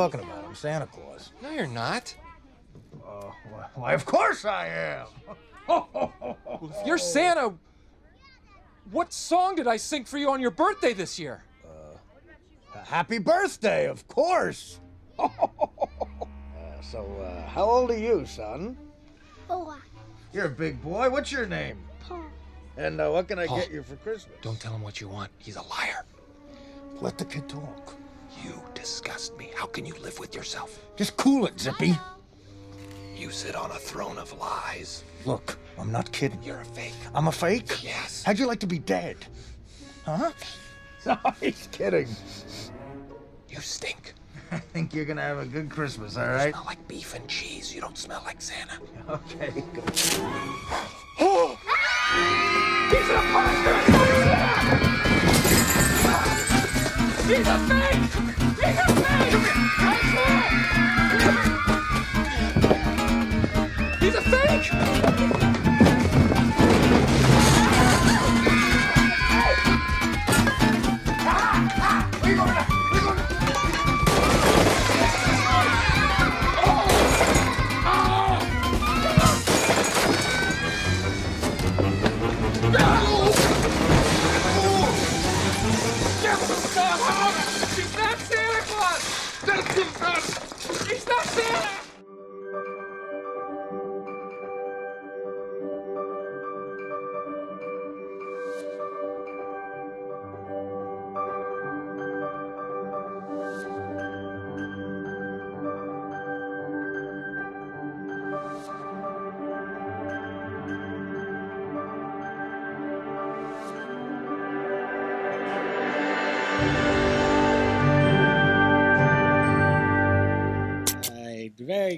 talking about? I'm Santa Claus. No, you're not. Uh, why, of course I am. Well, if you're Santa, what song did I sing for you on your birthday this year? Uh, Happy birthday, of course. uh, so, uh, how old are you, son? Four. You're a big boy. What's your name? Paul. And uh, what can I Paul. get you for Christmas? Don't tell him what you want. He's a liar. let the kid talk. You disgust me. How can you live with yourself? Just cool it, Zippy. You sit on a throne of lies. Look, I'm not kidding. You're a fake. I'm a fake? Yes. How'd you like to be dead? Huh? No, he's kidding. You stink. I think you're gonna have a good Christmas, all right? You smell like beef and cheese. You don't smell like Santa. Okay, good. He's a fake! He's a fake! He's a fake!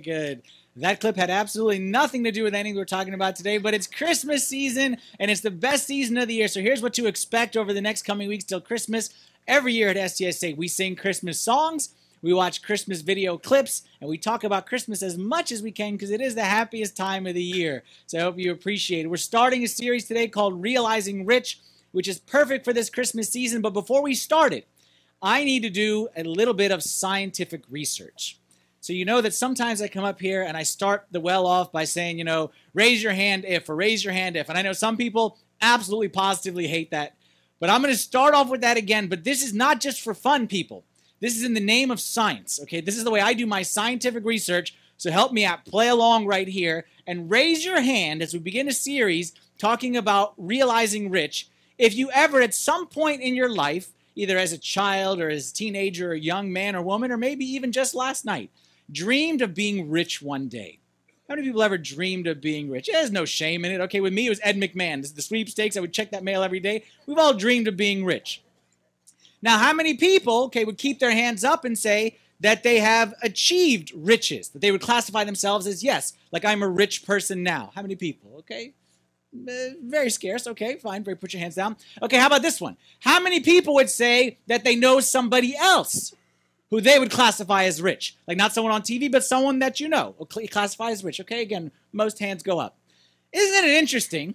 Good. That clip had absolutely nothing to do with anything we're talking about today, but it's Christmas season and it's the best season of the year. So here's what to expect over the next coming weeks till Christmas. Every year at STSA, we sing Christmas songs, we watch Christmas video clips, and we talk about Christmas as much as we can because it is the happiest time of the year. So I hope you appreciate it. We're starting a series today called Realizing Rich, which is perfect for this Christmas season. But before we start it, I need to do a little bit of scientific research. So you know that sometimes I come up here and I start the well off by saying, you know, raise your hand if or raise your hand if. And I know some people absolutely positively hate that. But I'm going to start off with that again. But this is not just for fun, people. This is in the name of science. Okay, this is the way I do my scientific research. So help me out. Play along right here and raise your hand as we begin a series talking about realizing rich. If you ever, at some point in your life, either as a child or as a teenager or young man or woman, or maybe even just last night, dreamed of being rich one day. How many people ever dreamed of being rich? There's no shame in it. Okay, with me, it was Ed McMahon. This is the sweepstakes. I would check that mail every day. We've all dreamed of being rich. Now, how many people, okay, would keep their hands up and say that they have achieved riches, that they would classify themselves as, yes, like I'm a rich person now? How many people, okay? Uh, very scarce. Okay, fine. Very, put your hands down. Okay, how about this one? How many people would say that they know somebody else who they would classify as rich? Like not someone on TV, but someone that you know classify as rich. Okay, again, most hands go up. Isn't it interesting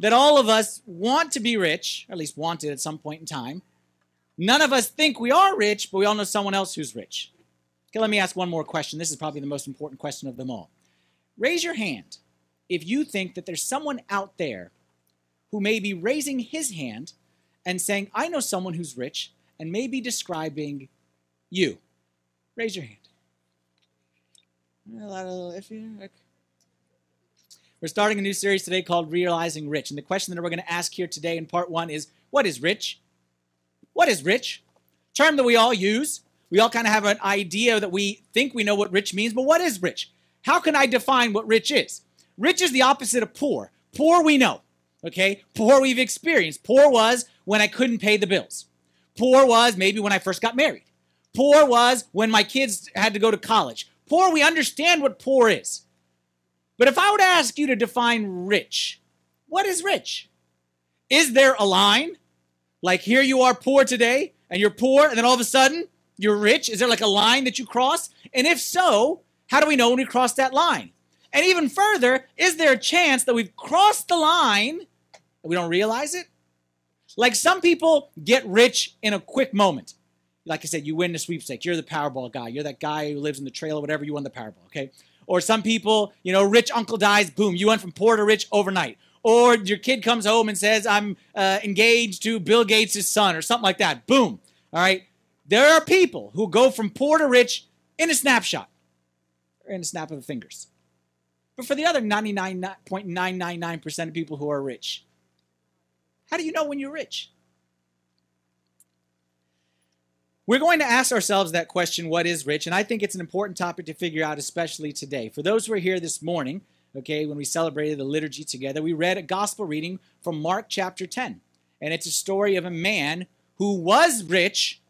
that all of us want to be rich, or at least wanted at some point in time? None of us think we are rich, but we all know someone else who's rich. Okay, let me ask one more question. This is probably the most important question of them all. Raise your hand if you think that there's someone out there who may be raising his hand and saying, I know someone who's rich, and maybe describing you. Raise your hand. A lot of if you like. We're starting a new series today called Realizing Rich. And the question that we're going to ask here today in part one is what is rich? What is rich? Term that we all use. We all kind of have an idea that we think we know what rich means, but what is rich? How can I define what rich is? Rich is the opposite of poor. Poor we know. Okay? Poor we've experienced. Poor was when I couldn't pay the bills. Poor was maybe when I first got married. Poor was when my kids had to go to college. Poor, we understand what poor is. But if I were to ask you to define rich, what is rich? Is there a line? Like here you are poor today, and you're poor, and then all of a sudden you're rich? Is there like a line that you cross? And if so, how do we know when we cross that line? And even further, is there a chance that we've crossed the line We don't realize it. Like some people get rich in a quick moment. Like I said, you win the sweepstakes. You're the Powerball guy. You're that guy who lives in the trailer, whatever. You won the Powerball, okay? Or some people, you know, rich uncle dies, boom, you went from poor to rich overnight. Or your kid comes home and says, I'm uh, engaged to Bill Gates' son, or something like that. Boom. All right. There are people who go from poor to rich in a snapshot, or in a snap of the fingers. But for the other 99.999% of people who are rich, how do you know when you're rich? We're going to ask ourselves that question what is rich? And I think it's an important topic to figure out, especially today. For those who are here this morning, okay, when we celebrated the liturgy together, we read a gospel reading from Mark chapter 10. And it's a story of a man who was rich,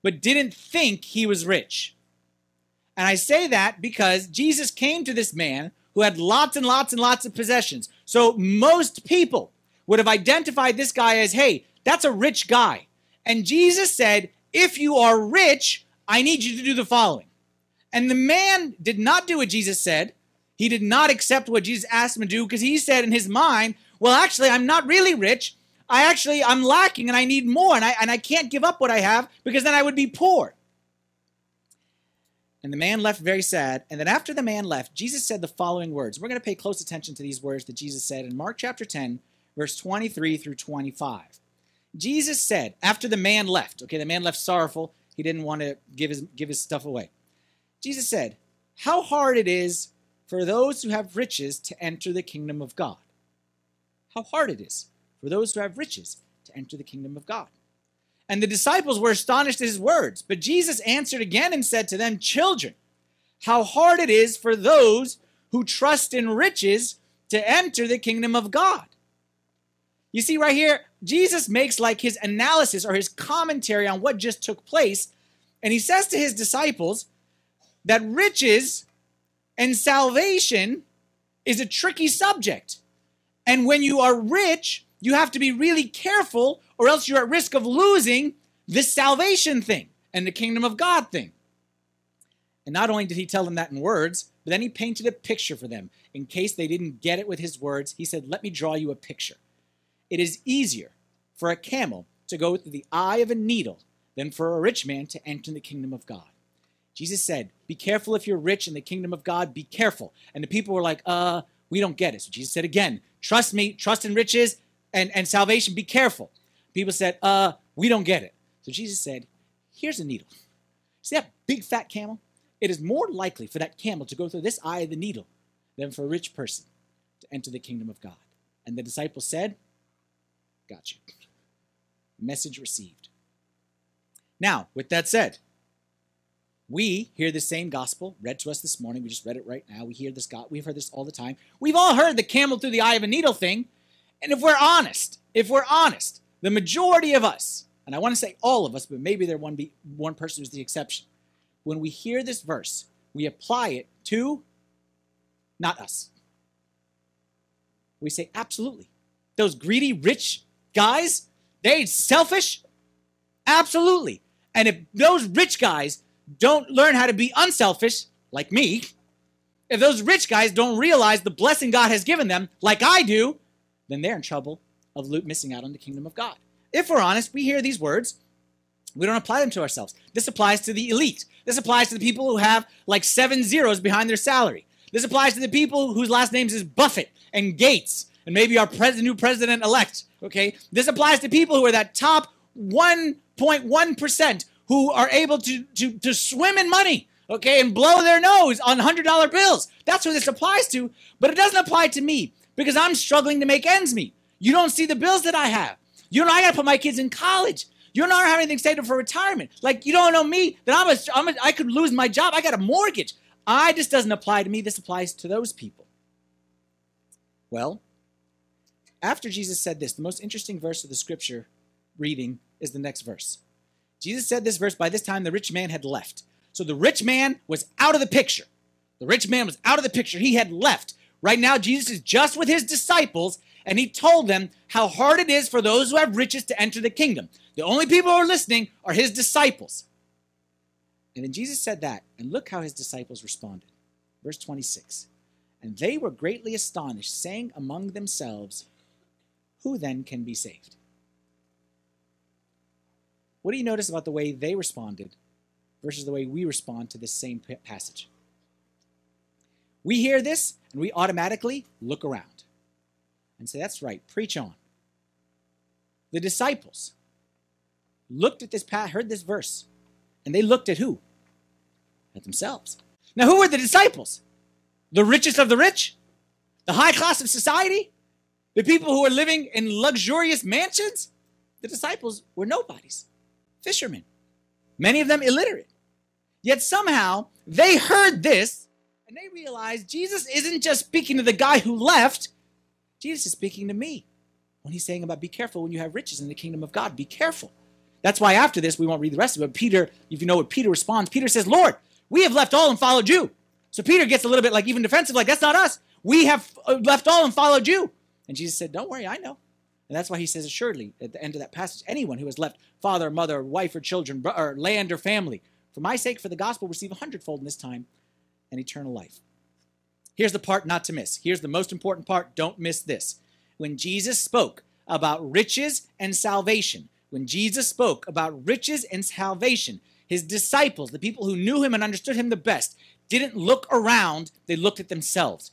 but didn't think he was rich. And I say that because Jesus came to this man who had lots and lots and lots of possessions. So most people would have identified this guy as, hey, that's a rich guy. And Jesus said, if you are rich, I need you to do the following. And the man did not do what Jesus said. He did not accept what Jesus asked him to do because he said in his mind, well, actually, I'm not really rich. I actually, I'm lacking and I need more and I, and I can't give up what I have because then I would be poor. And the man left very sad. And then after the man left, Jesus said the following words. We're going to pay close attention to these words that Jesus said in Mark chapter 10, verse 23 through 25. Jesus said, after the man left, okay, the man left sorrowful, he didn't want to give his, give his stuff away. Jesus said, How hard it is for those who have riches to enter the kingdom of God. How hard it is for those who have riches to enter the kingdom of God. And the disciples were astonished at his words. But Jesus answered again and said to them, Children, how hard it is for those who trust in riches to enter the kingdom of God. You see, right here, Jesus makes like his analysis or his commentary on what just took place. And he says to his disciples that riches and salvation is a tricky subject. And when you are rich, you have to be really careful, or else you're at risk of losing this salvation thing and the kingdom of God thing. And not only did he tell them that in words, but then he painted a picture for them. In case they didn't get it with his words, he said, Let me draw you a picture. It is easier for a camel to go through the eye of a needle than for a rich man to enter the kingdom of God. Jesus said, Be careful if you're rich in the kingdom of God, be careful. And the people were like, Uh, we don't get it. So Jesus said again, Trust me, trust in riches and, and salvation, be careful. People said, Uh, we don't get it. So Jesus said, Here's a needle. See that big fat camel? It is more likely for that camel to go through this eye of the needle than for a rich person to enter the kingdom of God. And the disciples said, Got you. Message received. Now, with that said, we hear the same gospel read to us this morning. We just read it right now. We hear this God. We've heard this all the time. We've all heard the camel through the eye of a needle thing. And if we're honest, if we're honest, the majority of us, and I want to say all of us, but maybe there one be one person who's the exception. When we hear this verse, we apply it to not us. We say, absolutely. Those greedy, rich guys, they selfish? Absolutely. And if those rich guys don't learn how to be unselfish, like me, if those rich guys don't realize the blessing God has given them, like I do, then they're in trouble of missing out on the kingdom of God. If we're honest, we hear these words, we don't apply them to ourselves. This applies to the elite. This applies to the people who have like seven zeros behind their salary. This applies to the people whose last names is Buffett and Gates and maybe our pres- new president elect. Okay, this applies to people who are that top 1.1 percent who are able to, to to swim in money. Okay, and blow their nose on hundred dollar bills. That's who this applies to. But it doesn't apply to me because I'm struggling to make ends meet. You don't see the bills that I have. You know I got to put my kids in college. You don't have anything saved up for retirement. Like you don't know me that I'm a, I'm a I could lose my job. I got a mortgage. I just doesn't apply to me. This applies to those people. Well, after Jesus said this, the most interesting verse of the scripture reading is the next verse. Jesus said this verse, by this time the rich man had left. So the rich man was out of the picture. The rich man was out of the picture. He had left. Right now, Jesus is just with his disciples, and he told them how hard it is for those who have riches to enter the kingdom. The only people who are listening are his disciples. And then Jesus said that, and look how his disciples responded. Verse 26 And they were greatly astonished, saying among themselves, Who then can be saved? What do you notice about the way they responded versus the way we respond to this same passage? We hear this and we automatically look around and say, That's right, preach on. The disciples looked at this, heard this verse, and they looked at who? At themselves. Now, who were the disciples? The richest of the rich? The high class of society? The people who were living in luxurious mansions? The disciples were nobodies, fishermen, many of them illiterate. Yet somehow they heard this and they realized Jesus isn't just speaking to the guy who left, Jesus is speaking to me when he's saying about be careful when you have riches in the kingdom of God. Be careful. That's why after this, we won't read the rest of it. Peter, if you know what Peter responds, Peter says, Lord, we have left all and followed you. So Peter gets a little bit like even defensive, like, that's not us. We have uh, left all and followed you. And Jesus said, Don't worry, I know. And that's why he says, assuredly, at the end of that passage, anyone who has left father, mother, wife, or children, or land or family, for my sake, for the gospel, receive a hundredfold in this time and eternal life. Here's the part not to miss. Here's the most important part. Don't miss this. When Jesus spoke about riches and salvation, when Jesus spoke about riches and salvation, his disciples, the people who knew him and understood him the best, didn't look around, they looked at themselves.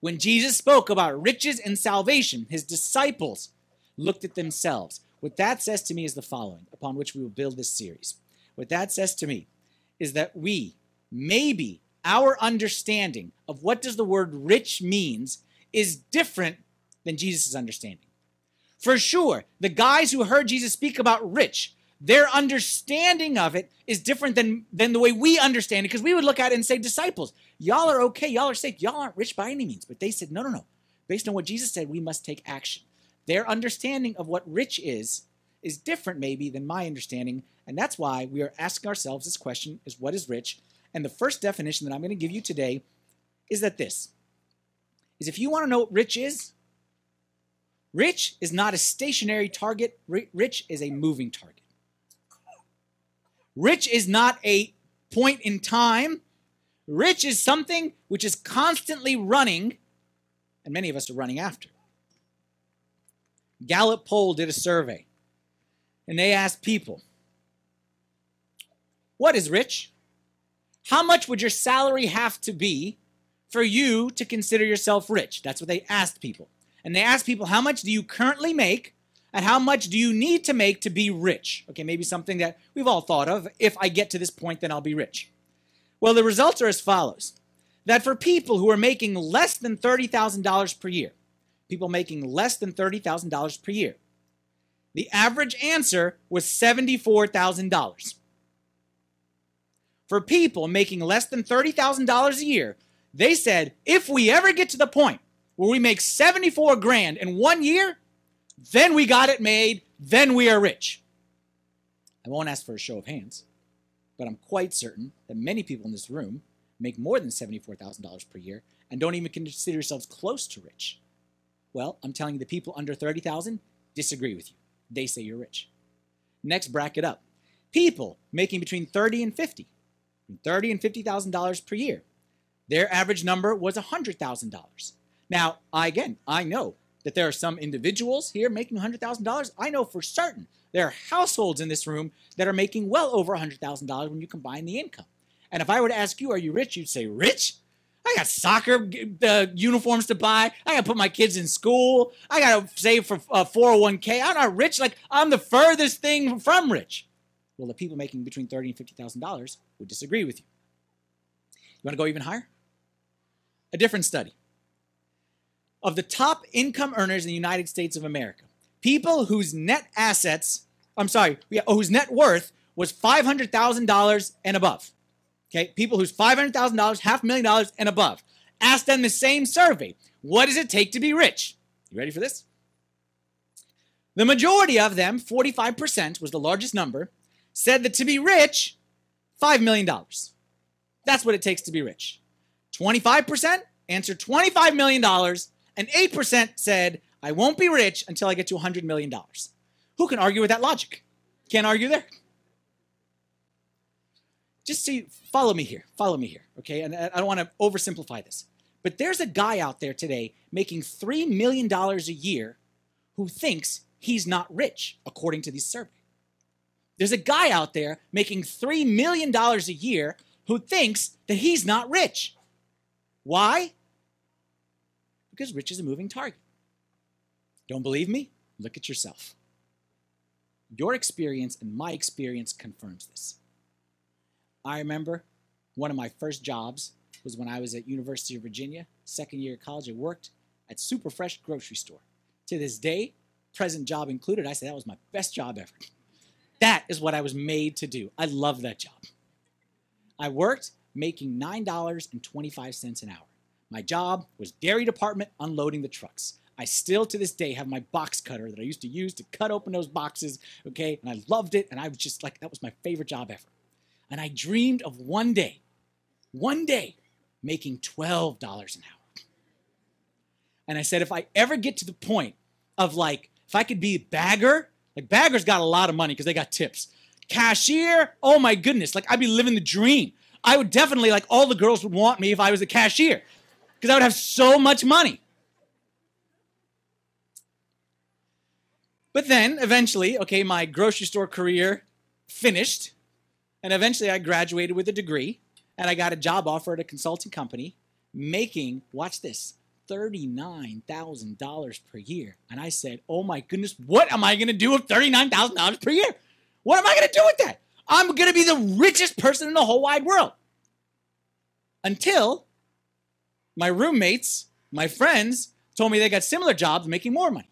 When Jesus spoke about riches and salvation, his disciples looked at themselves. What that says to me is the following, upon which we will build this series. What that says to me is that we, maybe our understanding of what does the word rich means is different than Jesus' understanding. For sure, the guys who heard Jesus speak about rich, their understanding of it is different than, than the way we understand it, because we would look at it and say, disciples, y'all are okay, y'all are safe, y'all aren't rich by any means. But they said, no, no, no. Based on what Jesus said, we must take action. Their understanding of what rich is is different maybe than my understanding, and that's why we are asking ourselves this question is what is rich? And the first definition that I'm going to give you today is that this is if you want to know what rich is, Rich is not a stationary target, rich is a moving target. Rich is not a point in time. Rich is something which is constantly running, and many of us are running after. Gallup Poll did a survey, and they asked people, What is rich? How much would your salary have to be for you to consider yourself rich? That's what they asked people and they asked people, how much do you currently make? And how much do you need to make to be rich? Okay, maybe something that we've all thought of. If I get to this point, then I'll be rich. Well, the results are as follows that for people who are making less than $30,000 per year, people making less than $30,000 per year, the average answer was $74,000. For people making less than $30,000 a year, they said if we ever get to the point where we make 74 grand in one year, then we got it made, then we are rich. I won't ask for a show of hands, but I'm quite certain that many people in this room make more than $74,000 per year and don't even consider yourselves close to rich. Well, I'm telling you, the people under 30,000 disagree with you. They say you're rich. Next, bracket up. People making between 30 and 50, 30 and $50,000 per year. Their average number was $100,000. Now, I, again, I know that there are some individuals here making $100,000. I know for certain there are households in this room that are making well over $100,000 when you combine the income. And if I were to ask you, are you rich? You'd say, rich? I got soccer uh, uniforms to buy. I got to put my kids in school. I got to save for uh, 401k. I'm not rich. Like, I'm the furthest thing from rich. Well, the people making between $30,000 and $50,000 would disagree with you. You want to go even higher? A different study of the top income earners in the United States of America, people whose net assets, I'm sorry, whose net worth was $500,000 and above. Okay, people whose $500,000, half million dollars and above. Ask them the same survey. What does it take to be rich? You ready for this? The majority of them, 45% was the largest number, said that to be rich, $5 million. That's what it takes to be rich. 25% answered $25 million and 8% said, I won't be rich until I get to $100 million. Who can argue with that logic? Can't argue there. Just see, follow me here. Follow me here, okay? And I don't want to oversimplify this. But there's a guy out there today making $3 million a year who thinks he's not rich, according to this survey. There's a guy out there making $3 million a year who thinks that he's not rich. Why? Because rich is a moving target. Don't believe me? Look at yourself. Your experience and my experience confirms this. I remember one of my first jobs was when I was at University of Virginia, second year of college. I worked at Superfresh grocery store. To this day, present job included, I say that was my best job ever. That is what I was made to do. I love that job. I worked making $9.25 an hour. My job was dairy department unloading the trucks. I still to this day have my box cutter that I used to use to cut open those boxes, okay? And I loved it, and I was just like, that was my favorite job ever. And I dreamed of one day, one day, making $12 an hour. And I said, if I ever get to the point of like, if I could be a bagger, like baggers got a lot of money because they got tips. Cashier, oh my goodness, like I'd be living the dream. I would definitely, like, all the girls would want me if I was a cashier because I would have so much money. But then eventually, okay, my grocery store career finished, and eventually I graduated with a degree, and I got a job offer at a consulting company making, watch this, $39,000 per year. And I said, oh my goodness, what am I going to do with $39,000 per year? What am I going to do with that? I'm going to be the richest person in the whole wide world. Until my roommates, my friends, told me they got similar jobs making more money.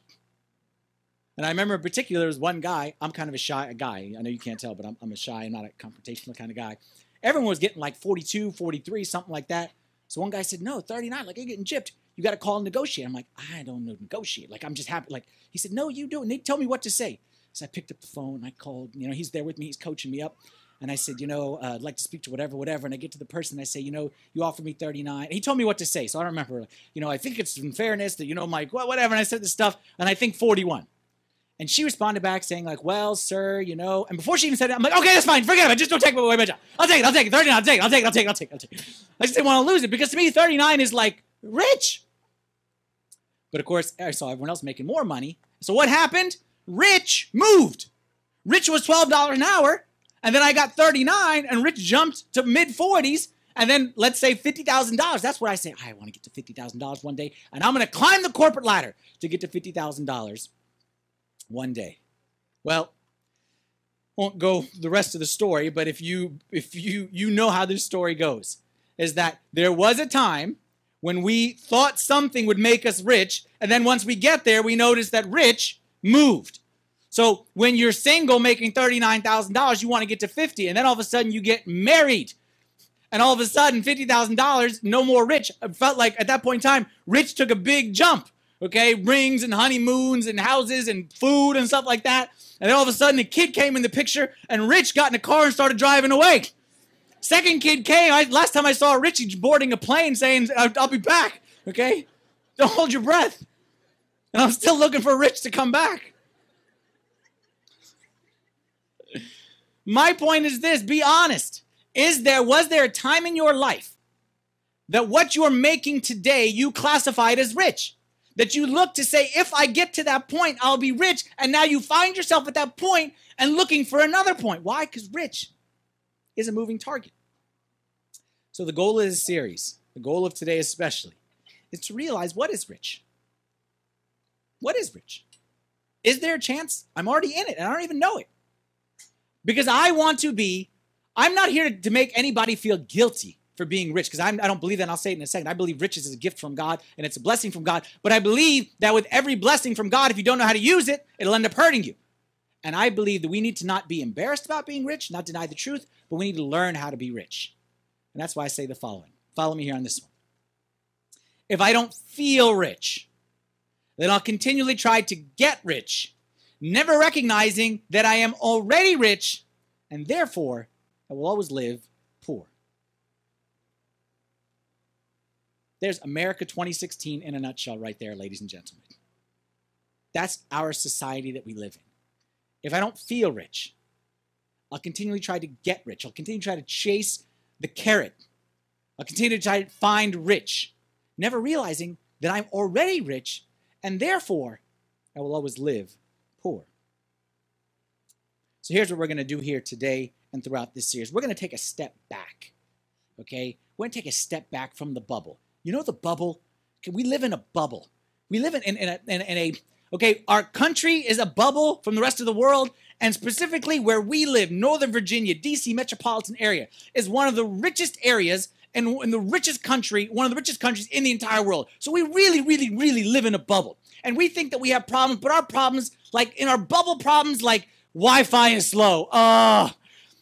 And I remember in particular, there was one guy, I'm kind of a shy guy. I know you can't tell, but I'm, I'm a shy, I'm not a confrontational kind of guy. Everyone was getting like 42, 43, something like that. So one guy said, No, 39, like you're getting gypped. You got to call and negotiate. I'm like, I don't know negotiate. Like, I'm just happy. Like, he said, No, you do. And they tell me what to say. So I picked up the phone. I called. You know, he's there with me. He's coaching me up. And I said, you know, uh, I'd like to speak to whatever, whatever. And I get to the person. And I say, you know, you offered me 39. And he told me what to say. So I don't remember. You know, I think it's in fairness that, you know, Mike, well, whatever. And I said this stuff. And I think 41. And she responded back saying, like, well, sir, you know. And before she even said it, I'm like, okay, that's fine. Forget it. Just don't take away my job. I'll take it. I'll take it. 39. I'll take it. I'll take it. I'll take it. I'll take it. I'll take it. I just didn't want to lose it because to me, 39 is like rich. But of course, I saw everyone else making more money. So what happened? Rich moved. Rich was $12 an hour. And then I got 39 and Rich jumped to mid 40s. And then let's say $50,000. That's what I say. I want to get to $50,000 one day. And I'm going to climb the corporate ladder to get to $50,000 one day. Well, won't go the rest of the story, but if you if you you know how this story goes, is that there was a time when we thought something would make us rich, and then once we get there, we notice that rich moved. So when you're single making $39,000, you want to get to 50, and then all of a sudden you get married. And all of a sudden, $50,000, no more rich. It felt like at that point in time, rich took a big jump. Okay, rings and honeymoons and houses and food and stuff like that. And then all of a sudden, a kid came in the picture, and Rich got in a car and started driving away. Second kid came. I, last time I saw Richie boarding a plane saying, I'll, I'll be back. Okay? Don't hold your breath. And I'm still looking for Rich to come back. My point is this be honest. Is there, was there a time in your life that what you're making today you classified as rich? That you look to say, if I get to that point, I'll be rich. And now you find yourself at that point and looking for another point. Why? Because rich is a moving target. So the goal of this series, the goal of today especially, is to realize what is rich. What is rich? Is there a chance I'm already in it and I don't even know it? Because I want to be, I'm not here to make anybody feel guilty for being rich because I don't believe that. And I'll say it in a second. I believe riches is a gift from God and it's a blessing from God. But I believe that with every blessing from God, if you don't know how to use it, it'll end up hurting you. And I believe that we need to not be embarrassed about being rich, not deny the truth, but we need to learn how to be rich. And that's why I say the following. Follow me here on this one. If I don't feel rich, then I'll continually try to get rich, never recognizing that I am already rich and therefore I will always live poor. There's America 2016 in a nutshell, right there, ladies and gentlemen. That's our society that we live in. If I don't feel rich, I'll continually try to get rich. I'll continue to try to chase the carrot. I'll continue to try to find rich, never realizing that I'm already rich and therefore I will always live poor. So here's what we're going to do here today and throughout this series. We're going to take a step back. Okay? We're going to take a step back from the bubble. You know the bubble? We live in a bubble. We live in, in, in, a, in, in a, okay, our country is a bubble from the rest of the world, and specifically where we live, Northern Virginia, DC metropolitan area, is one of the richest areas and in the richest country, one of the richest countries in the entire world. So we really, really, really live in a bubble. And we think that we have problems, but our problems, like in our bubble problems, like Wi-Fi is slow. Oh,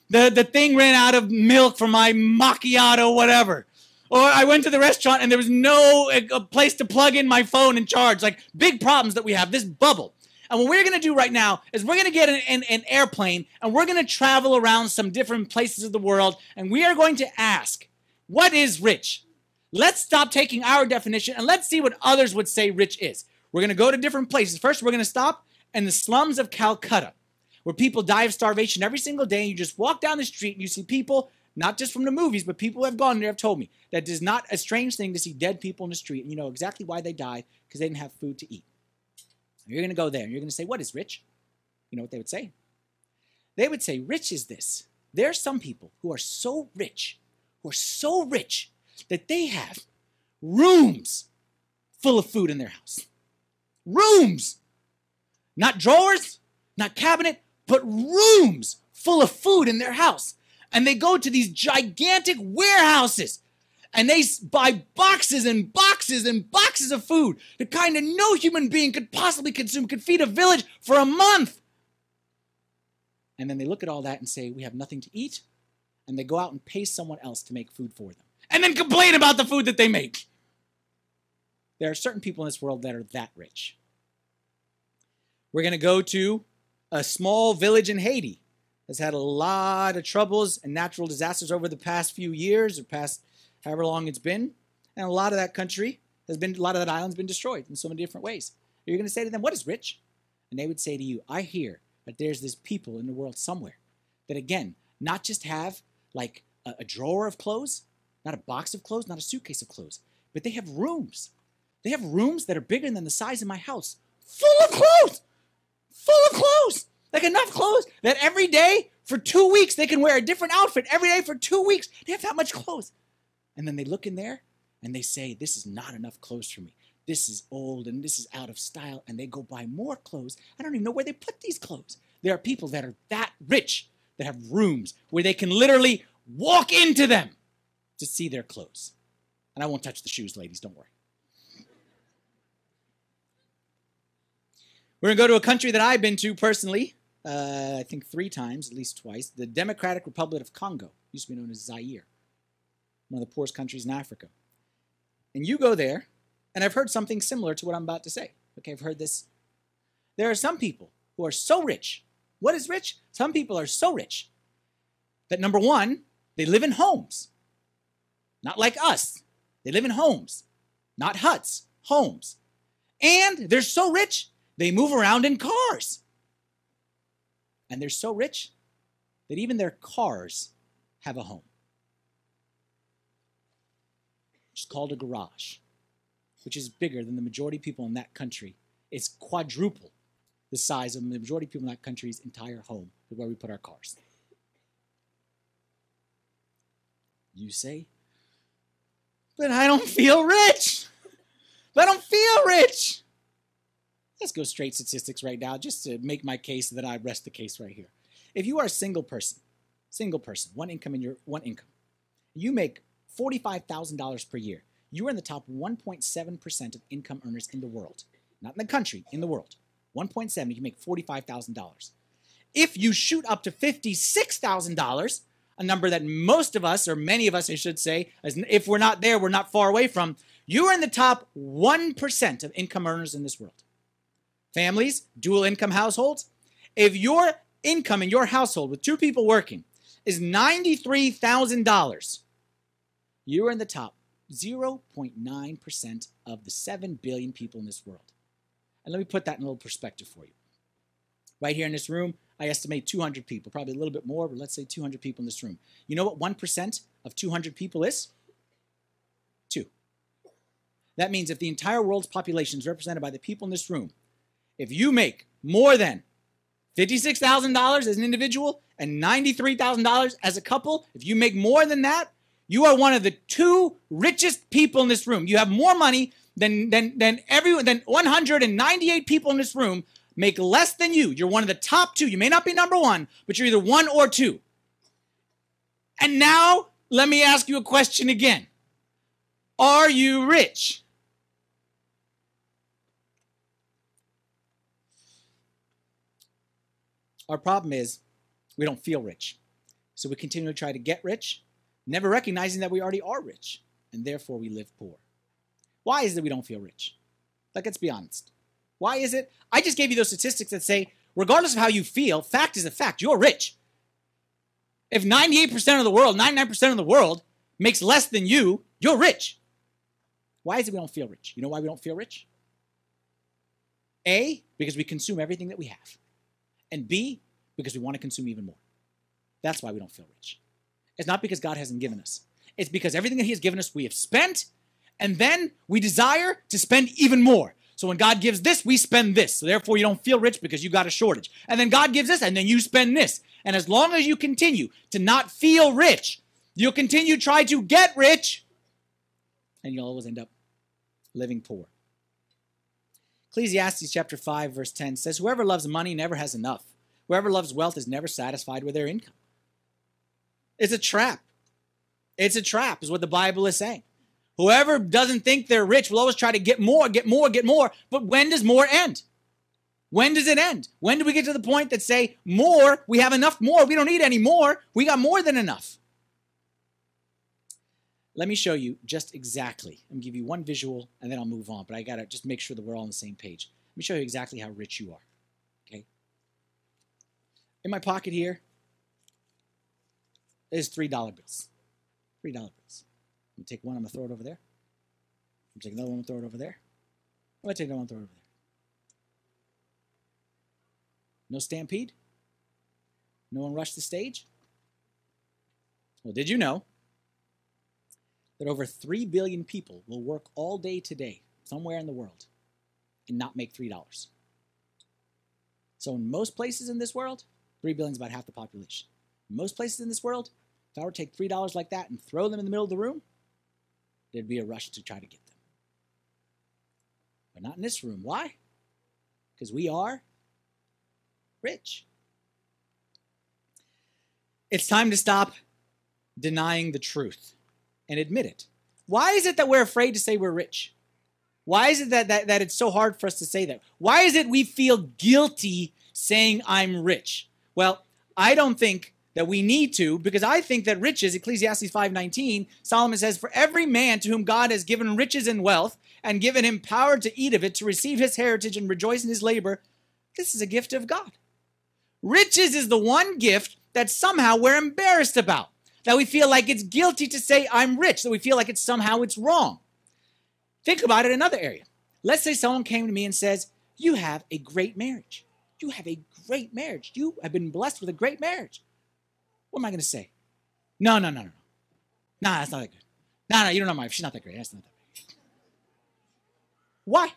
the, the thing ran out of milk for my macchiato, whatever. Or I went to the restaurant and there was no uh, place to plug in my phone and charge. Like big problems that we have, this bubble. And what we're going to do right now is we're going to get an, an, an, airplane and we're going to travel around some different places of the world and we are going to ask, what is rich? Let's stop taking our definition and let's see what others would say rich is. We're going to go to different places. First, we're going to stop in the slums of Calcutta where people die of starvation every single day. And you just walk down the street and you see people, not just from the movies, but people who have gone there have told me that it is not a strange thing to see dead people in the street. And you know exactly why they died because they didn't have food to eat. You're going to go there and you're going to say, What is rich? You know what they would say? They would say, Rich is this. There are some people who are so rich, who are so rich that they have rooms full of food in their house. Rooms! Not drawers, not cabinet, but rooms full of food in their house. And they go to these gigantic warehouses and they buy boxes and boxes and boxes of food, the kind that no human being could possibly consume, could feed a village for a month. And then they look at all that and say, We have nothing to eat. And they go out and pay someone else to make food for them. And then complain about the food that they make. There are certain people in this world that are that rich. We're going to go to a small village in Haiti has had a lot of troubles and natural disasters over the past few years or past however long it's been. And a lot of that country has been, a lot of that island's been destroyed in so many different ways. You're going to say to them, What is rich? And they would say to you, I hear that there's this people in the world somewhere that, again, not just have like a, a drawer of clothes, not a box of clothes, not a suitcase of clothes, but they have rooms. They have rooms that are bigger than the size of my house, full of clothes full of clothes. Like enough clothes that every day for two weeks they can wear a different outfit. Every day for two weeks, they have that much clothes. And then they look in there and they say, This is not enough clothes for me. This is old and this is out of style. And they go buy more clothes. I don't even know where they put these clothes. There are people that are that rich that have rooms where they can literally walk into them to see their clothes. And I won't touch the shoes, ladies, don't worry. We're going to go to a country that I've been to personally, uh, I think three times, at least twice, the Democratic Republic of Congo, used to be known as Zaire, one of the poorest countries in Africa. And you go there, and I've heard something similar to what I'm about to say. Okay, I've heard this. There are some people who are so rich. What is rich? Some people are so rich that number one, they live in homes. Not like us. They live in homes, not huts, homes. And they're so rich they move around in cars. And they're so rich that even their cars have a home. It's called a garage, which is bigger than the majority of people in that country. It's quadruple the size of the majority of people in that country's entire home, where we put our cars. You say, but I don't feel rich. But I don't feel rich. Let's go straight statistics right now just to make my case that I rest the case right here. If you are a single person, single person, one income in your one income, you make $45,000 per year. You are in the top 1.7% of income earners in the world. Not in the country, in the world. 1.7, you can make $45,000. If you shoot up to $56,000, a number that most of us, or many of us, I should say, if we're not there, we're not far away from, you are in the top 1% of income earners in this world families, dual income households, if your income in your household with two people working is $93,000, you are in the top 0.9% of the 7 billion people in this world. And let me put that in a little perspective for you. Right here in this room, I estimate 200 people, probably a little bit more, but let's say 200 people in this room. You know what 1% of 200 people is? Two. That means if the entire world's population is represented by the people in this room, If you make more than $56,000 as an individual and $93,000 as a couple, if you make more than that, you are one of the two richest people in this room. You have more money than than than everyone than 198 people in this room make less than you. You're one of the top two. You may not be number one, but you're either one or two. And now let me ask you a question again. Are you rich? Our problem is we don't feel rich. So we continue to try to get rich, never recognizing that we already are rich, and therefore we live poor. Why is it we don't feel rich? Like, let's be honest. Why is it? I just gave you those statistics that say, regardless of how you feel, fact is a fact. You're rich. If 98% of the world, 99% of the world makes less than you, you're rich. Why is it we don't feel rich? You know why we don't feel rich? A, because we consume everything that we have. And B, because we want to consume even more. That's why we don't feel rich. It's not because God hasn't given us. It's because everything that He has given us, we have spent and then we desire to spend even more. So when God gives this, we spend this. So therefore, you don't feel rich because you got a shortage. And then God gives this, and then you spend this. And as long as you continue to not feel rich, you'll continue to try to get rich, and you'll always end up living poor. Ecclesiastes chapter 5, verse 10 says, Whoever loves money never has enough. Whoever loves wealth is never satisfied with their income. It's a trap. It's a trap, is what the Bible is saying. Whoever doesn't think they're rich will always try to get more, get more, get more. But when does more end? When does it end? When do we get to the point that say, more, we have enough more, we don't need any more, we got more than enough? Let me show you just exactly. I'm give you one visual and then I'll move on, but I gotta just make sure that we're all on the same page. Let me show you exactly how rich you are. Okay? In my pocket here is $3 bills. $3 bills. I'm gonna take one, I'm gonna throw it over there. I'm gonna take another one, throw it over there. I'm gonna take another one, throw it over there. No stampede? No one rushed the stage? Well, did you know that over 3 billion people will work all day today, somewhere in the world, and not make $3? So, in most places in this world, 3 billion is about half the population. Most places in this world, if I were to take $3 like that and throw them in the middle of the room, there'd be a rush to try to get them. But not in this room. Why? Because we are rich. It's time to stop denying the truth and admit it. Why is it that we're afraid to say we're rich? Why is it that, that, that it's so hard for us to say that? Why is it we feel guilty saying I'm rich? Well, I don't think that we need to because I think that riches, Ecclesiastes 5:19, Solomon says, "For every man to whom God has given riches and wealth and given him power to eat of it, to receive his heritage and rejoice in his labor, this is a gift of God." Riches is the one gift that somehow we're embarrassed about. That we feel like it's guilty to say I'm rich, that we feel like it's somehow it's wrong. Think about it another area. Let's say someone came to me and says, "You have a great marriage. You have a great marriage. You have been blessed with a great marriage." What am I going to say? No, no, no, no. No. Nah, that's not that good. No, no, you don't know my wife. She's not that great. That's not that great. Why?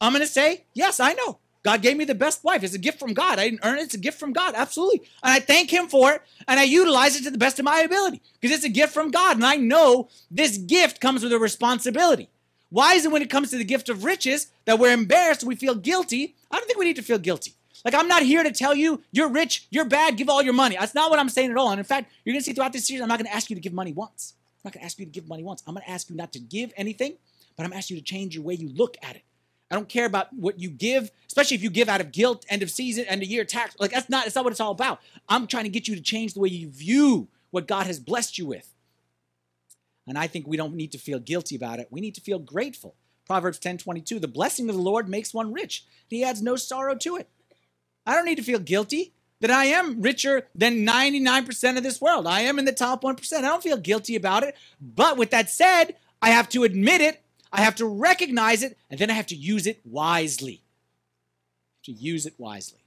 I'm going to say, yes, I know. God gave me the best wife. It's a gift from God. I didn't earn it. It's a gift from God. Absolutely. And I thank Him for it. And I utilize it to the best of my ability because it's a gift from God. And I know this gift comes with a responsibility. Why is it when it comes to the gift of riches that we're embarrassed, we feel guilty? I don't think we need to feel guilty. Like, I'm not here to tell you you're rich, you're bad, give all your money. That's not what I'm saying at all. And in fact, you're going to see throughout this series, I'm not going to ask you to give money once. I'm not going to ask you to give money once. I'm going to ask you not to give anything, but I'm asking you to change your way you look at it. I don't care about what you give, especially if you give out of guilt, end of season, end of year tax. Like that's not that's not what it's all about. I'm trying to get you to change the way you view what God has blessed you with. And I think we don't need to feel guilty about it. We need to feel grateful. Proverbs 10:22, the blessing of the Lord makes one rich. and He adds no sorrow to it. I don't need to feel guilty that I am richer than 99% of this world. I am in the top 1%. I don't feel guilty about it. But with that said, I have to admit it, I have to recognize it, and then I have to use it wisely. To use it wisely.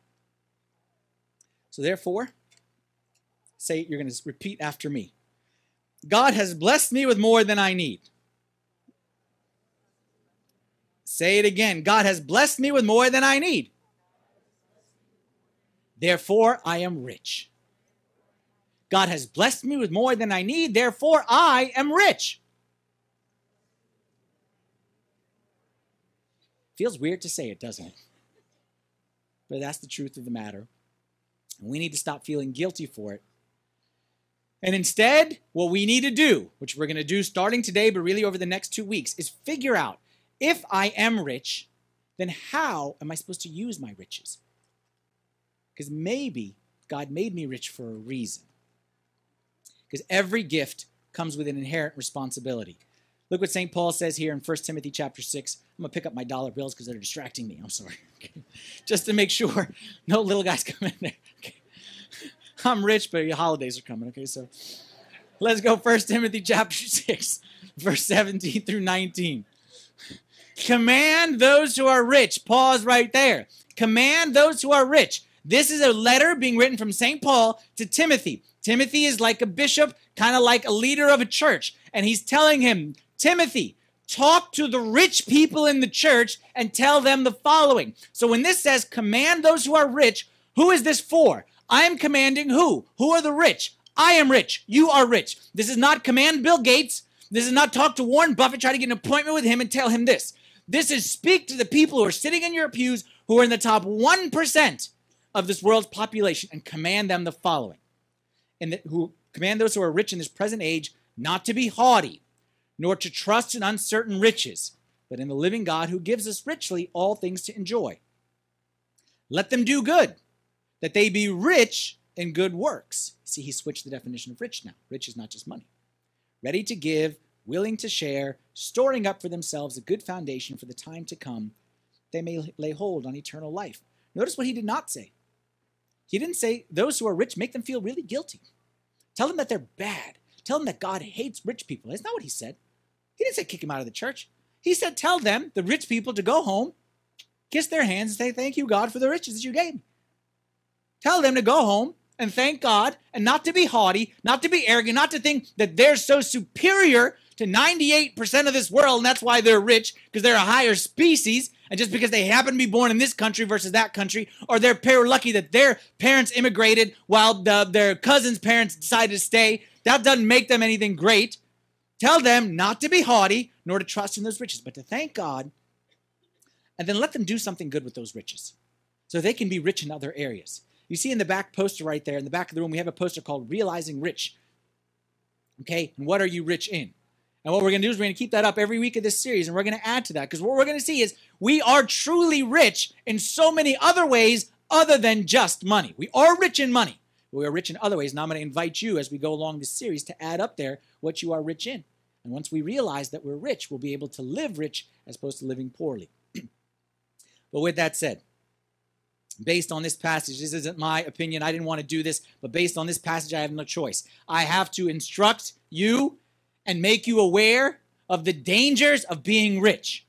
So therefore, say you're going to repeat after me. God has blessed me with more than I need. Say it again. God has blessed me with more than I need. Therefore, I am rich. God has blessed me with more than I need. Therefore, I am rich. Feels weird to say it, doesn't it? But that's the truth of the matter. And we need to stop feeling guilty for it. And instead, what we need to do, which we're going to do starting today, but really over the next two weeks, is figure out if I am rich, then how am I supposed to use my riches? Because maybe God made me rich for a reason. Because every gift comes with an inherent responsibility. Look what St. Paul says here in 1 Timothy chapter 6. I'm going to pick up my dollar bills because they're distracting me. I'm sorry. Just to make sure no little guys come in there. Okay. I'm rich, but your holidays are coming. Okay, so let's go 1 Timothy chapter 6, verse 17 through 19. Command those who are rich. Pause right there. Command those who are rich. This is a letter being written from St. Paul to Timothy. Timothy is like a bishop, kind of like a leader of a church. And he's telling him, Timothy, talk to the rich people in the church and tell them the following. So when this says command those who are rich, who is this for? I am commanding who? Who are the rich? I am rich. You are rich. This is not command Bill Gates. This is not talk to Warren Buffett, try to get an appointment with him and tell him this. This is speak to the people who are sitting in your pews who are in the top 1% of this world's population and command them the following. And who command those who are rich in this present age not to be haughty, nor to trust in uncertain riches, but in the living God who gives us richly all things to enjoy. Let them do good, that they be rich in good works. See, he switched the definition of rich now. Rich is not just money. Ready to give, willing to share, storing up for themselves a good foundation for the time to come, they may lay hold on eternal life. Notice what he did not say. He didn't say those who are rich make them feel really guilty. Tell them that they're bad. Tell them that God hates rich people. That's not what he said. He didn't say kick them out of the church. He said tell them, the rich people, to go home, kiss their hands, and say thank you, God, for the riches that you gave me. Tell them to go home and thank God and not to be haughty, not to be arrogant, not to think that they're so superior to 98% of this world and that's why they're rich because they're a higher species and just because they happen to be born in this country versus that country or they're pair lucky that their parents immigrated while the, their cousins' parents decided to stay, that doesn't make them anything great. Tell them not to be haughty nor to trust in those riches, but to thank God and then let them do something good with those riches so they can be rich in other areas. You see in the back poster right there, in the back of the room, we have a poster called Realizing Rich. Okay, and what are you rich in? And what we're going to do is we're going to keep that up every week of this series, and we're going to add to that because what we're going to see is we are truly rich in so many other ways other than just money. We are rich in money, but we are rich in other ways. And I'm going to invite you as we go along this series to add up there what you are rich in. And once we realize that we're rich, we'll be able to live rich as opposed to living poorly. but with that said, based on this passage, this isn't my opinion. I didn't want to do this, but based on this passage, I have no choice. I have to instruct you and make you aware of the dangers of being rich.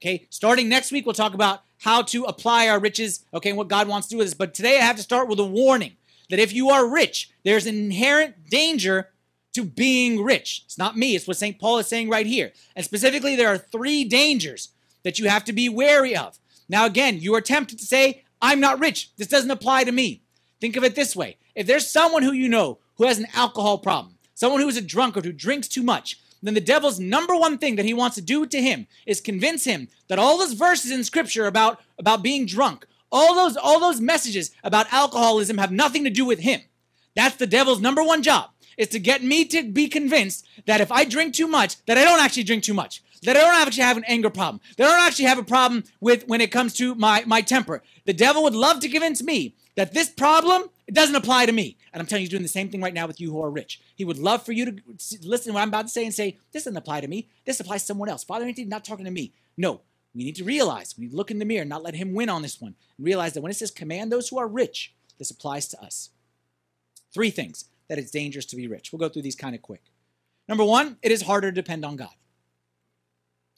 Okay, starting next week, we'll talk about how to apply our riches, okay, and what God wants to do with this. But today I have to start with a warning that if you are rich, there's an inherent danger to being rich. It's not me, it's what St. Paul is saying right here. And specifically, there are three dangers that you have to be wary of. Now, again, you are tempted to say, I'm not rich. This doesn't apply to me. Think of it this way if there's someone who you know who has an alcohol problem, someone who is a drunkard who drinks too much, then the devil's number one thing that he wants to do to him is convince him that all those verses in scripture about, about being drunk, all those, all those messages about alcoholism have nothing to do with him. That's the devil's number one job is to get me to be convinced that if I drink too much, that I don't actually drink too much. That I don't actually have an anger problem. That I don't actually have a problem with when it comes to my, my temper. The devil would love to convince me that this problem it doesn't apply to me. And I'm telling you, he's doing the same thing right now with you who are rich. He would love for you to listen to what I'm about to say and say, this doesn't apply to me. This applies to someone else. Father Anthony, not talking to me. No, we need to realize, we need to look in the mirror not let him win on this one. And realize that when it says command those who are rich, this applies to us. Three things that it's dangerous to be rich. We'll go through these kind of quick. Number one, it is harder to depend on God.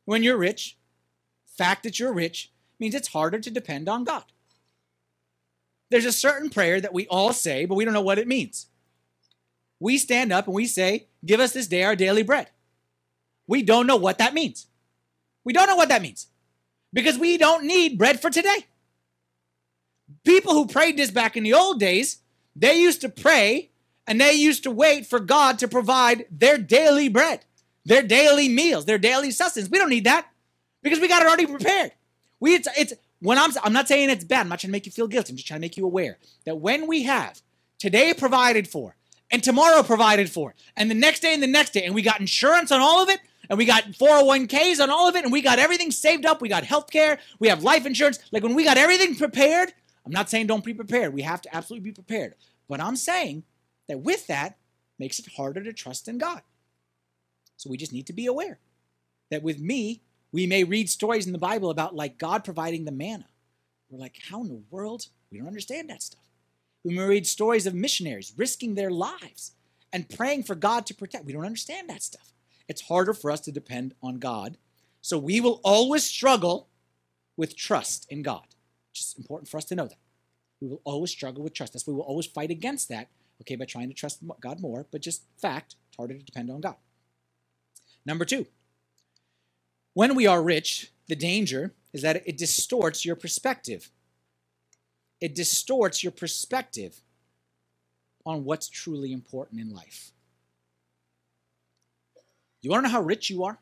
When you're rich, fact that you're rich means it's harder to depend on God. There's a certain prayer that we all say, but we don't know what it means. We stand up and we say, Give us this day our daily bread. We don't know what that means. We don't know what that means. because we don't need bread for today. People who prayed this back in the old days, they used to pray and they used to wait for God to provide their daily bread, their daily meals, their daily sustenance. We don't need that because we got it already prepared. We it's, it's when I'm I'm not saying it's bad. I'm not trying to make you feel guilty. I'm just trying to make you aware that when we have today provided for and tomorrow provided for and the next day and the next day and we got insurance on all of it and we got 401ks on all of it and we got everything saved up we got health care we have life insurance like when we got everything prepared i'm not saying don't be prepared we have to absolutely be prepared but i'm saying that with that makes it harder to trust in god so we just need to be aware that with me we may read stories in the bible about like god providing the manna we're like how in the world we don't understand that stuff we may read stories of missionaries risking their lives and praying for God to protect. We don't understand that stuff. It's harder for us to depend on God. So we will always struggle with trust in God. Just important for us to know that. We will always struggle with trust. That's why we will always fight against that, okay, by trying to trust God more, but just fact, it's harder to depend on God. Number two, when we are rich, the danger is that it distorts your perspective it distorts your perspective on what's truly important in life. You want to know how rich you are?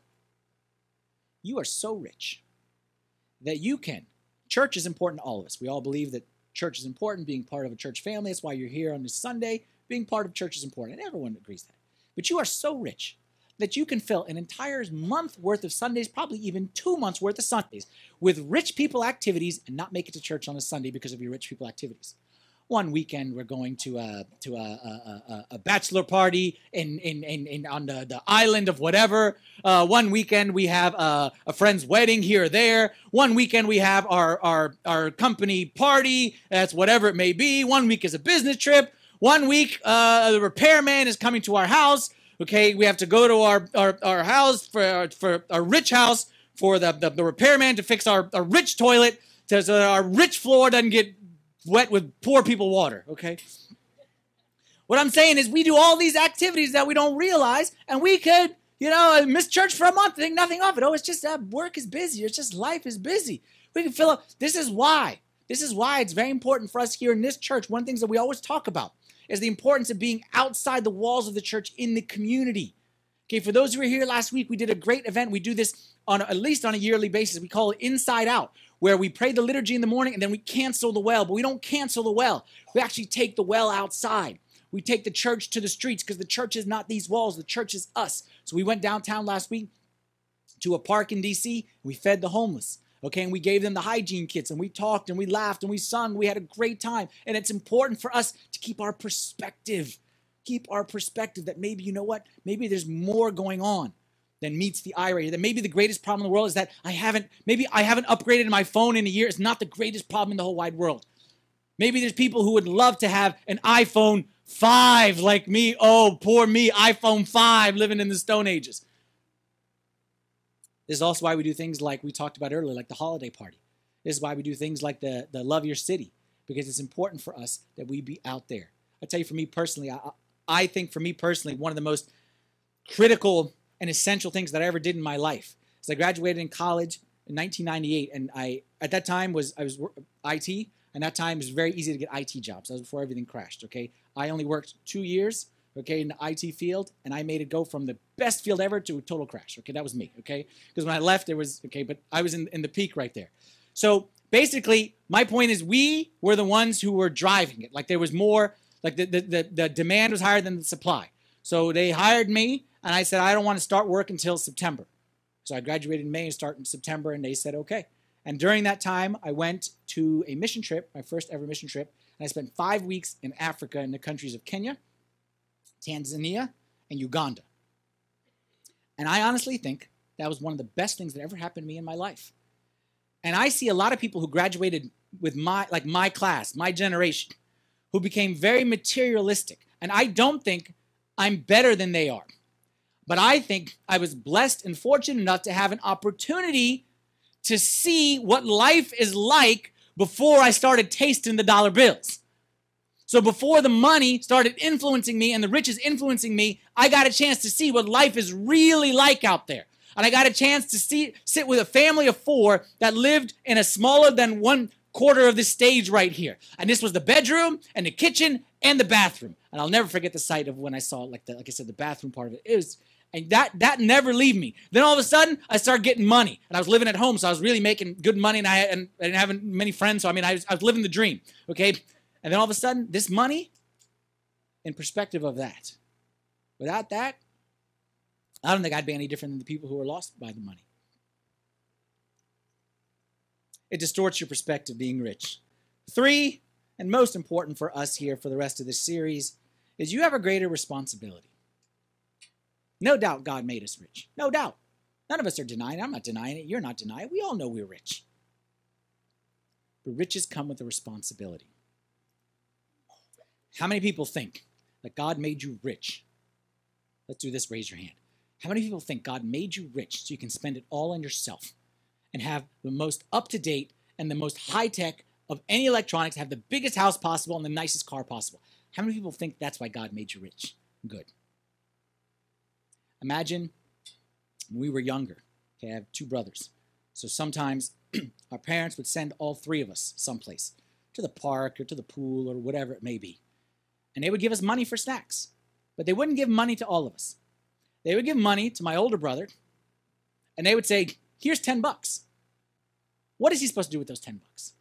You are so rich that you can. Church is important to all of us. We all believe that church is important, being part of a church family. That's why you're here on this Sunday. Being part of church is important, and everyone agrees that. But you are so rich that you can fill an entire month worth of Sundays, probably even two months worth of Sundays, with rich people activities and not make it to church on a Sunday because of your rich people activities. One weekend we're going to a to a, a, a bachelor party in, in, in, in, on the, the island of whatever. Uh, one weekend we have a, a friend's wedding here or there. One weekend we have our, our our company party. That's whatever it may be. One week is a business trip. One week uh, the repairman is coming to our house Okay, we have to go to our, our, our house for our, for our rich house for the, the, the repairman to fix our, our rich toilet so that our rich floor doesn't get wet with poor people water. Okay. What I'm saying is we do all these activities that we don't realize, and we could, you know, miss church for a month, think nothing of it. Oh, it's just that work is busy. It's just life is busy. We can fill up. This is why. This is why it's very important for us here in this church. One of the things that we always talk about is the importance of being outside the walls of the church in the community. Okay, for those who were here last week, we did a great event. We do this on at least on a yearly basis. We call it Inside Out, where we pray the liturgy in the morning and then we cancel the well. But we don't cancel the well. We actually take the well outside. We take the church to the streets because the church is not these walls. The church is us. So we went downtown last week to a park in DC. We fed the homeless. Okay, and we gave them the hygiene kits and we talked and we laughed and we sung. We had a great time. And it's important for us to keep our perspective. Keep our perspective that maybe, you know what? Maybe there's more going on than meets the eye right here. That maybe the greatest problem in the world is that I haven't, maybe I haven't upgraded my phone in a year. It's not the greatest problem in the whole wide world. Maybe there's people who would love to have an iPhone 5 like me. Oh, poor me, iPhone 5 living in the Stone Ages. This is also why we do things like we talked about earlier, like the holiday party. This is why we do things like the, the Love Your City, because it's important for us that we be out there. I tell you, for me personally, I, I think for me personally, one of the most critical and essential things that I ever did in my life is I graduated in college in 1998, and I at that time was I was IT, and that time it was very easy to get IT jobs. That was before everything crashed. Okay, I only worked two years okay, in the IT field, and I made it go from the best field ever to a total crash. Okay, that was me. Okay, because when I left, it was okay, but I was in, in the peak right there. So basically, my point is, we were the ones who were driving it. Like there was more, like the the the, the demand was higher than the supply. So they hired me, and I said I don't want to start work until September. So I graduated in May and start in September, and they said okay. And during that time, I went to a mission trip, my first ever mission trip, and I spent five weeks in Africa in the countries of Kenya, Tanzania, and Uganda. And I honestly think that was one of the best things that ever happened to me in my life. And I see a lot of people who graduated with my like my class, my generation, who became very materialistic. And I don't think I'm better than they are. But I think I was blessed and fortunate enough to have an opportunity to see what life is like before I started tasting the dollar bills. So before the money started influencing me and the riches influencing me, I got a chance to see what life is really like out there. and I got a chance to see, sit with a family of four that lived in a smaller than one quarter of the stage right here. And this was the bedroom and the kitchen and the bathroom. And I'll never forget the sight of when I saw like the, like I said, the bathroom part of it. It was and that that never leave me. Then all of a sudden, I started getting money, and I was living at home, so I was really making good money, and I and I didn't have many friends. So I mean, I was, I was living the dream. Okay, and then all of a sudden, this money, in perspective of that, without that, I don't think I'd be any different than the people who were lost by the money. It distorts your perspective being rich. Three, and most important for us here for the rest of this series, is you have a greater responsibility. No doubt God made us rich. No doubt. None of us are denying it. I'm not denying it. You're not denying it. We all know we're rich. But riches come with a responsibility. How many people think that God made you rich? Let's do this, raise your hand. How many people think God made you rich so you can spend it all on yourself and have the most up to date and the most high tech of any electronics, have the biggest house possible and the nicest car possible? How many people think that's why God made you rich? Good. Imagine we were younger. Okay, I have two brothers. So sometimes our parents would send all three of us someplace to the park or to the pool or whatever it may be. And they would give us money for snacks. But they wouldn't give money to all of us. They would give money to my older brother, and they would say, Here's 10 bucks. What is he supposed to do with those 10 bucks?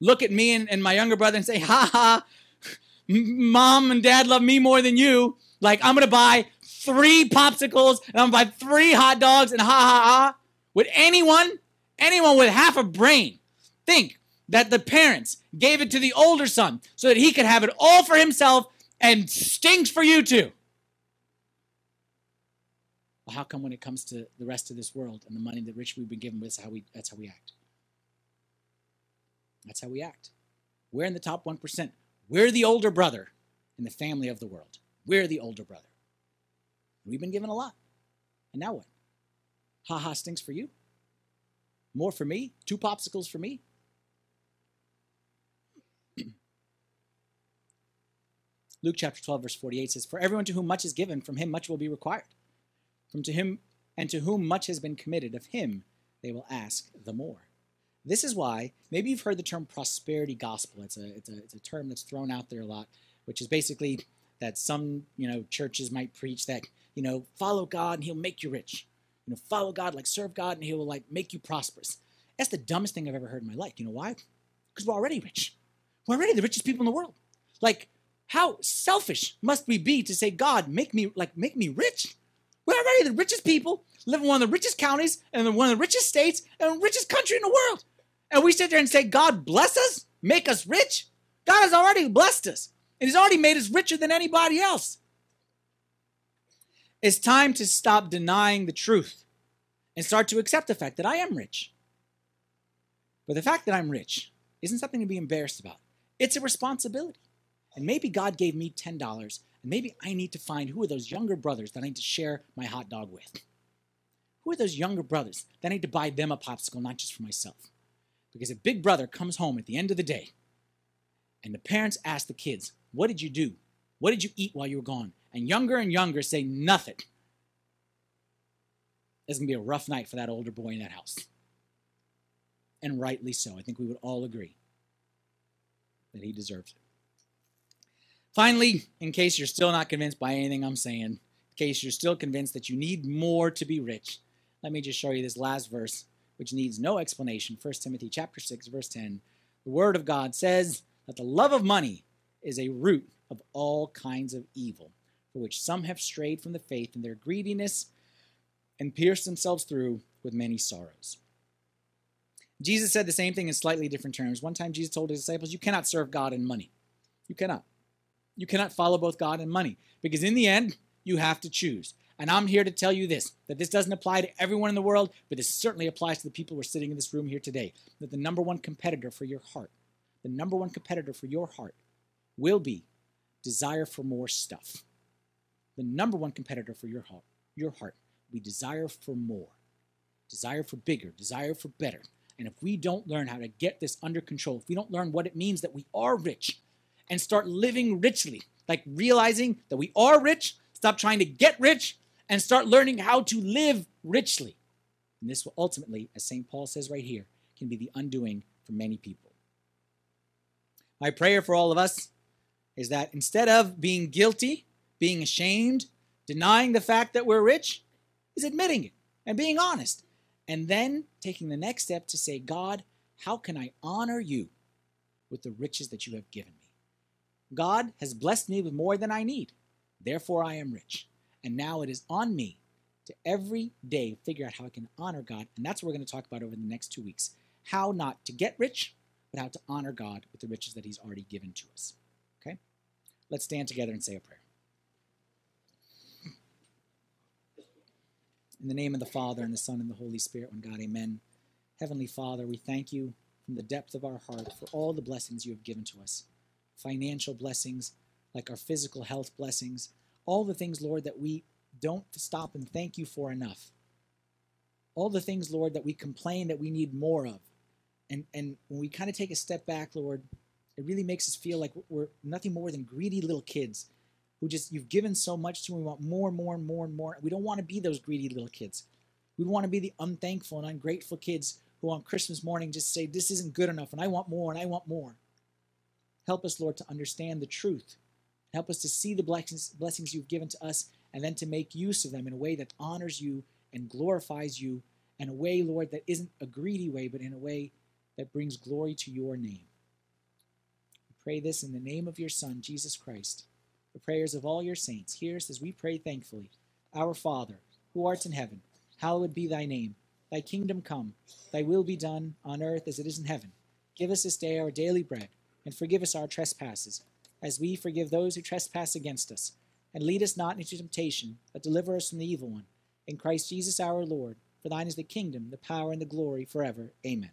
Look at me and, and my younger brother and say, Ha ha, mom and dad love me more than you. Like, I'm going to buy three popsicles and I'm going to buy three hot dogs and ha ha ha. Would anyone, anyone with half a brain think that the parents gave it to the older son so that he could have it all for himself and stinks for you too? Well, how come when it comes to the rest of this world and the money that rich we've been given, that's how we that's how we act. That's how we act. We're in the top 1%. We're the older brother in the family of the world. We're the older brother. We've been given a lot. And now what? Ha ha stinks for you? More for me? Two popsicles for me? Luke chapter 12, verse 48 says, For everyone to whom much is given, from him much will be required. From to him and to whom much has been committed, of him they will ask the more. This is why, maybe you've heard the term prosperity gospel. It's a, it's a, it's a term that's thrown out there a lot, which is basically that some you know churches might preach that you know follow God and He'll make you rich. You know, follow God, like serve God, and He will like make you prosperous. That's the dumbest thing I've ever heard in my life. You know why? Because we're already rich. We're already the richest people in the world. Like, how selfish must we be to say, God, make me like make me rich? We're already the richest people, live in one of the richest counties, and one of the richest states, and richest country in the world. And we sit there and say, God bless us, make us rich. God has already blessed us. And He's already made us richer than anybody else. It's time to stop denying the truth and start to accept the fact that I am rich. But the fact that I'm rich isn't something to be embarrassed about. It's a responsibility. And maybe God gave me $10, and maybe I need to find who are those younger brothers that I need to share my hot dog with. Who are those younger brothers that I need to buy them a popsicle, not just for myself? Because if Big Brother comes home at the end of the day and the parents ask the kids, What did you do? What did you eat while you were gone? And younger and younger say nothing. It's going to be a rough night for that older boy in that house. And rightly so. I think we would all agree that he deserves it. Finally, in case you're still not convinced by anything I'm saying, in case you're still convinced that you need more to be rich, let me just show you this last verse, which needs no explanation. 1 Timothy chapter 6, verse 10. The word of God says that the love of money is a root of all kinds of evil, for which some have strayed from the faith in their greediness and pierced themselves through with many sorrows. Jesus said the same thing in slightly different terms. One time, Jesus told his disciples, You cannot serve God and money. You cannot. You cannot follow both God and money because in the end, you have to choose. And I'm here to tell you this that this doesn't apply to everyone in the world, but this certainly applies to the people who are sitting in this room here today. That the number one competitor for your heart, the number one competitor for your heart, will be desire for more stuff. The number one competitor for your heart, your heart, we desire for more, desire for bigger, desire for better. And if we don't learn how to get this under control, if we don't learn what it means that we are rich and start living richly, like realizing that we are rich, stop trying to get rich, and start learning how to live richly. And this will ultimately, as St. Paul says right here, can be the undoing for many people. My prayer for all of us is that instead of being guilty, being ashamed, denying the fact that we're rich, is admitting it and being honest. And then taking the next step to say, God, how can I honor you with the riches that you have given me? God has blessed me with more than I need. Therefore, I am rich. And now it is on me to every day figure out how I can honor God. And that's what we're going to talk about over the next two weeks how not to get rich, but how to honor God with the riches that He's already given to us. Okay? Let's stand together and say a prayer. In the name of the Father, and the Son, and the Holy Spirit, one God, amen. Heavenly Father, we thank you from the depth of our heart for all the blessings you have given to us financial blessings, like our physical health blessings, all the things, Lord, that we don't stop and thank you for enough. All the things, Lord, that we complain that we need more of. And, and when we kind of take a step back, Lord, it really makes us feel like we're nothing more than greedy little kids who just, you've given so much to, and we want more and more and more and more. We don't want to be those greedy little kids. We want to be the unthankful and ungrateful kids who on Christmas morning just say, This isn't good enough, and I want more, and I want more. Help us, Lord, to understand the truth. Help us to see the blessings, blessings you've given to us, and then to make use of them in a way that honors you and glorifies you, in a way, Lord, that isn't a greedy way, but in a way that brings glory to your name. We pray this in the name of your Son, Jesus Christ. The prayers of all your saints. Hear us as we pray thankfully. Our Father, who art in heaven, hallowed be thy name. Thy kingdom come, thy will be done on earth as it is in heaven. Give us this day our daily bread, and forgive us our trespasses, as we forgive those who trespass against us. And lead us not into temptation, but deliver us from the evil one. In Christ Jesus our Lord, for thine is the kingdom, the power, and the glory forever. Amen.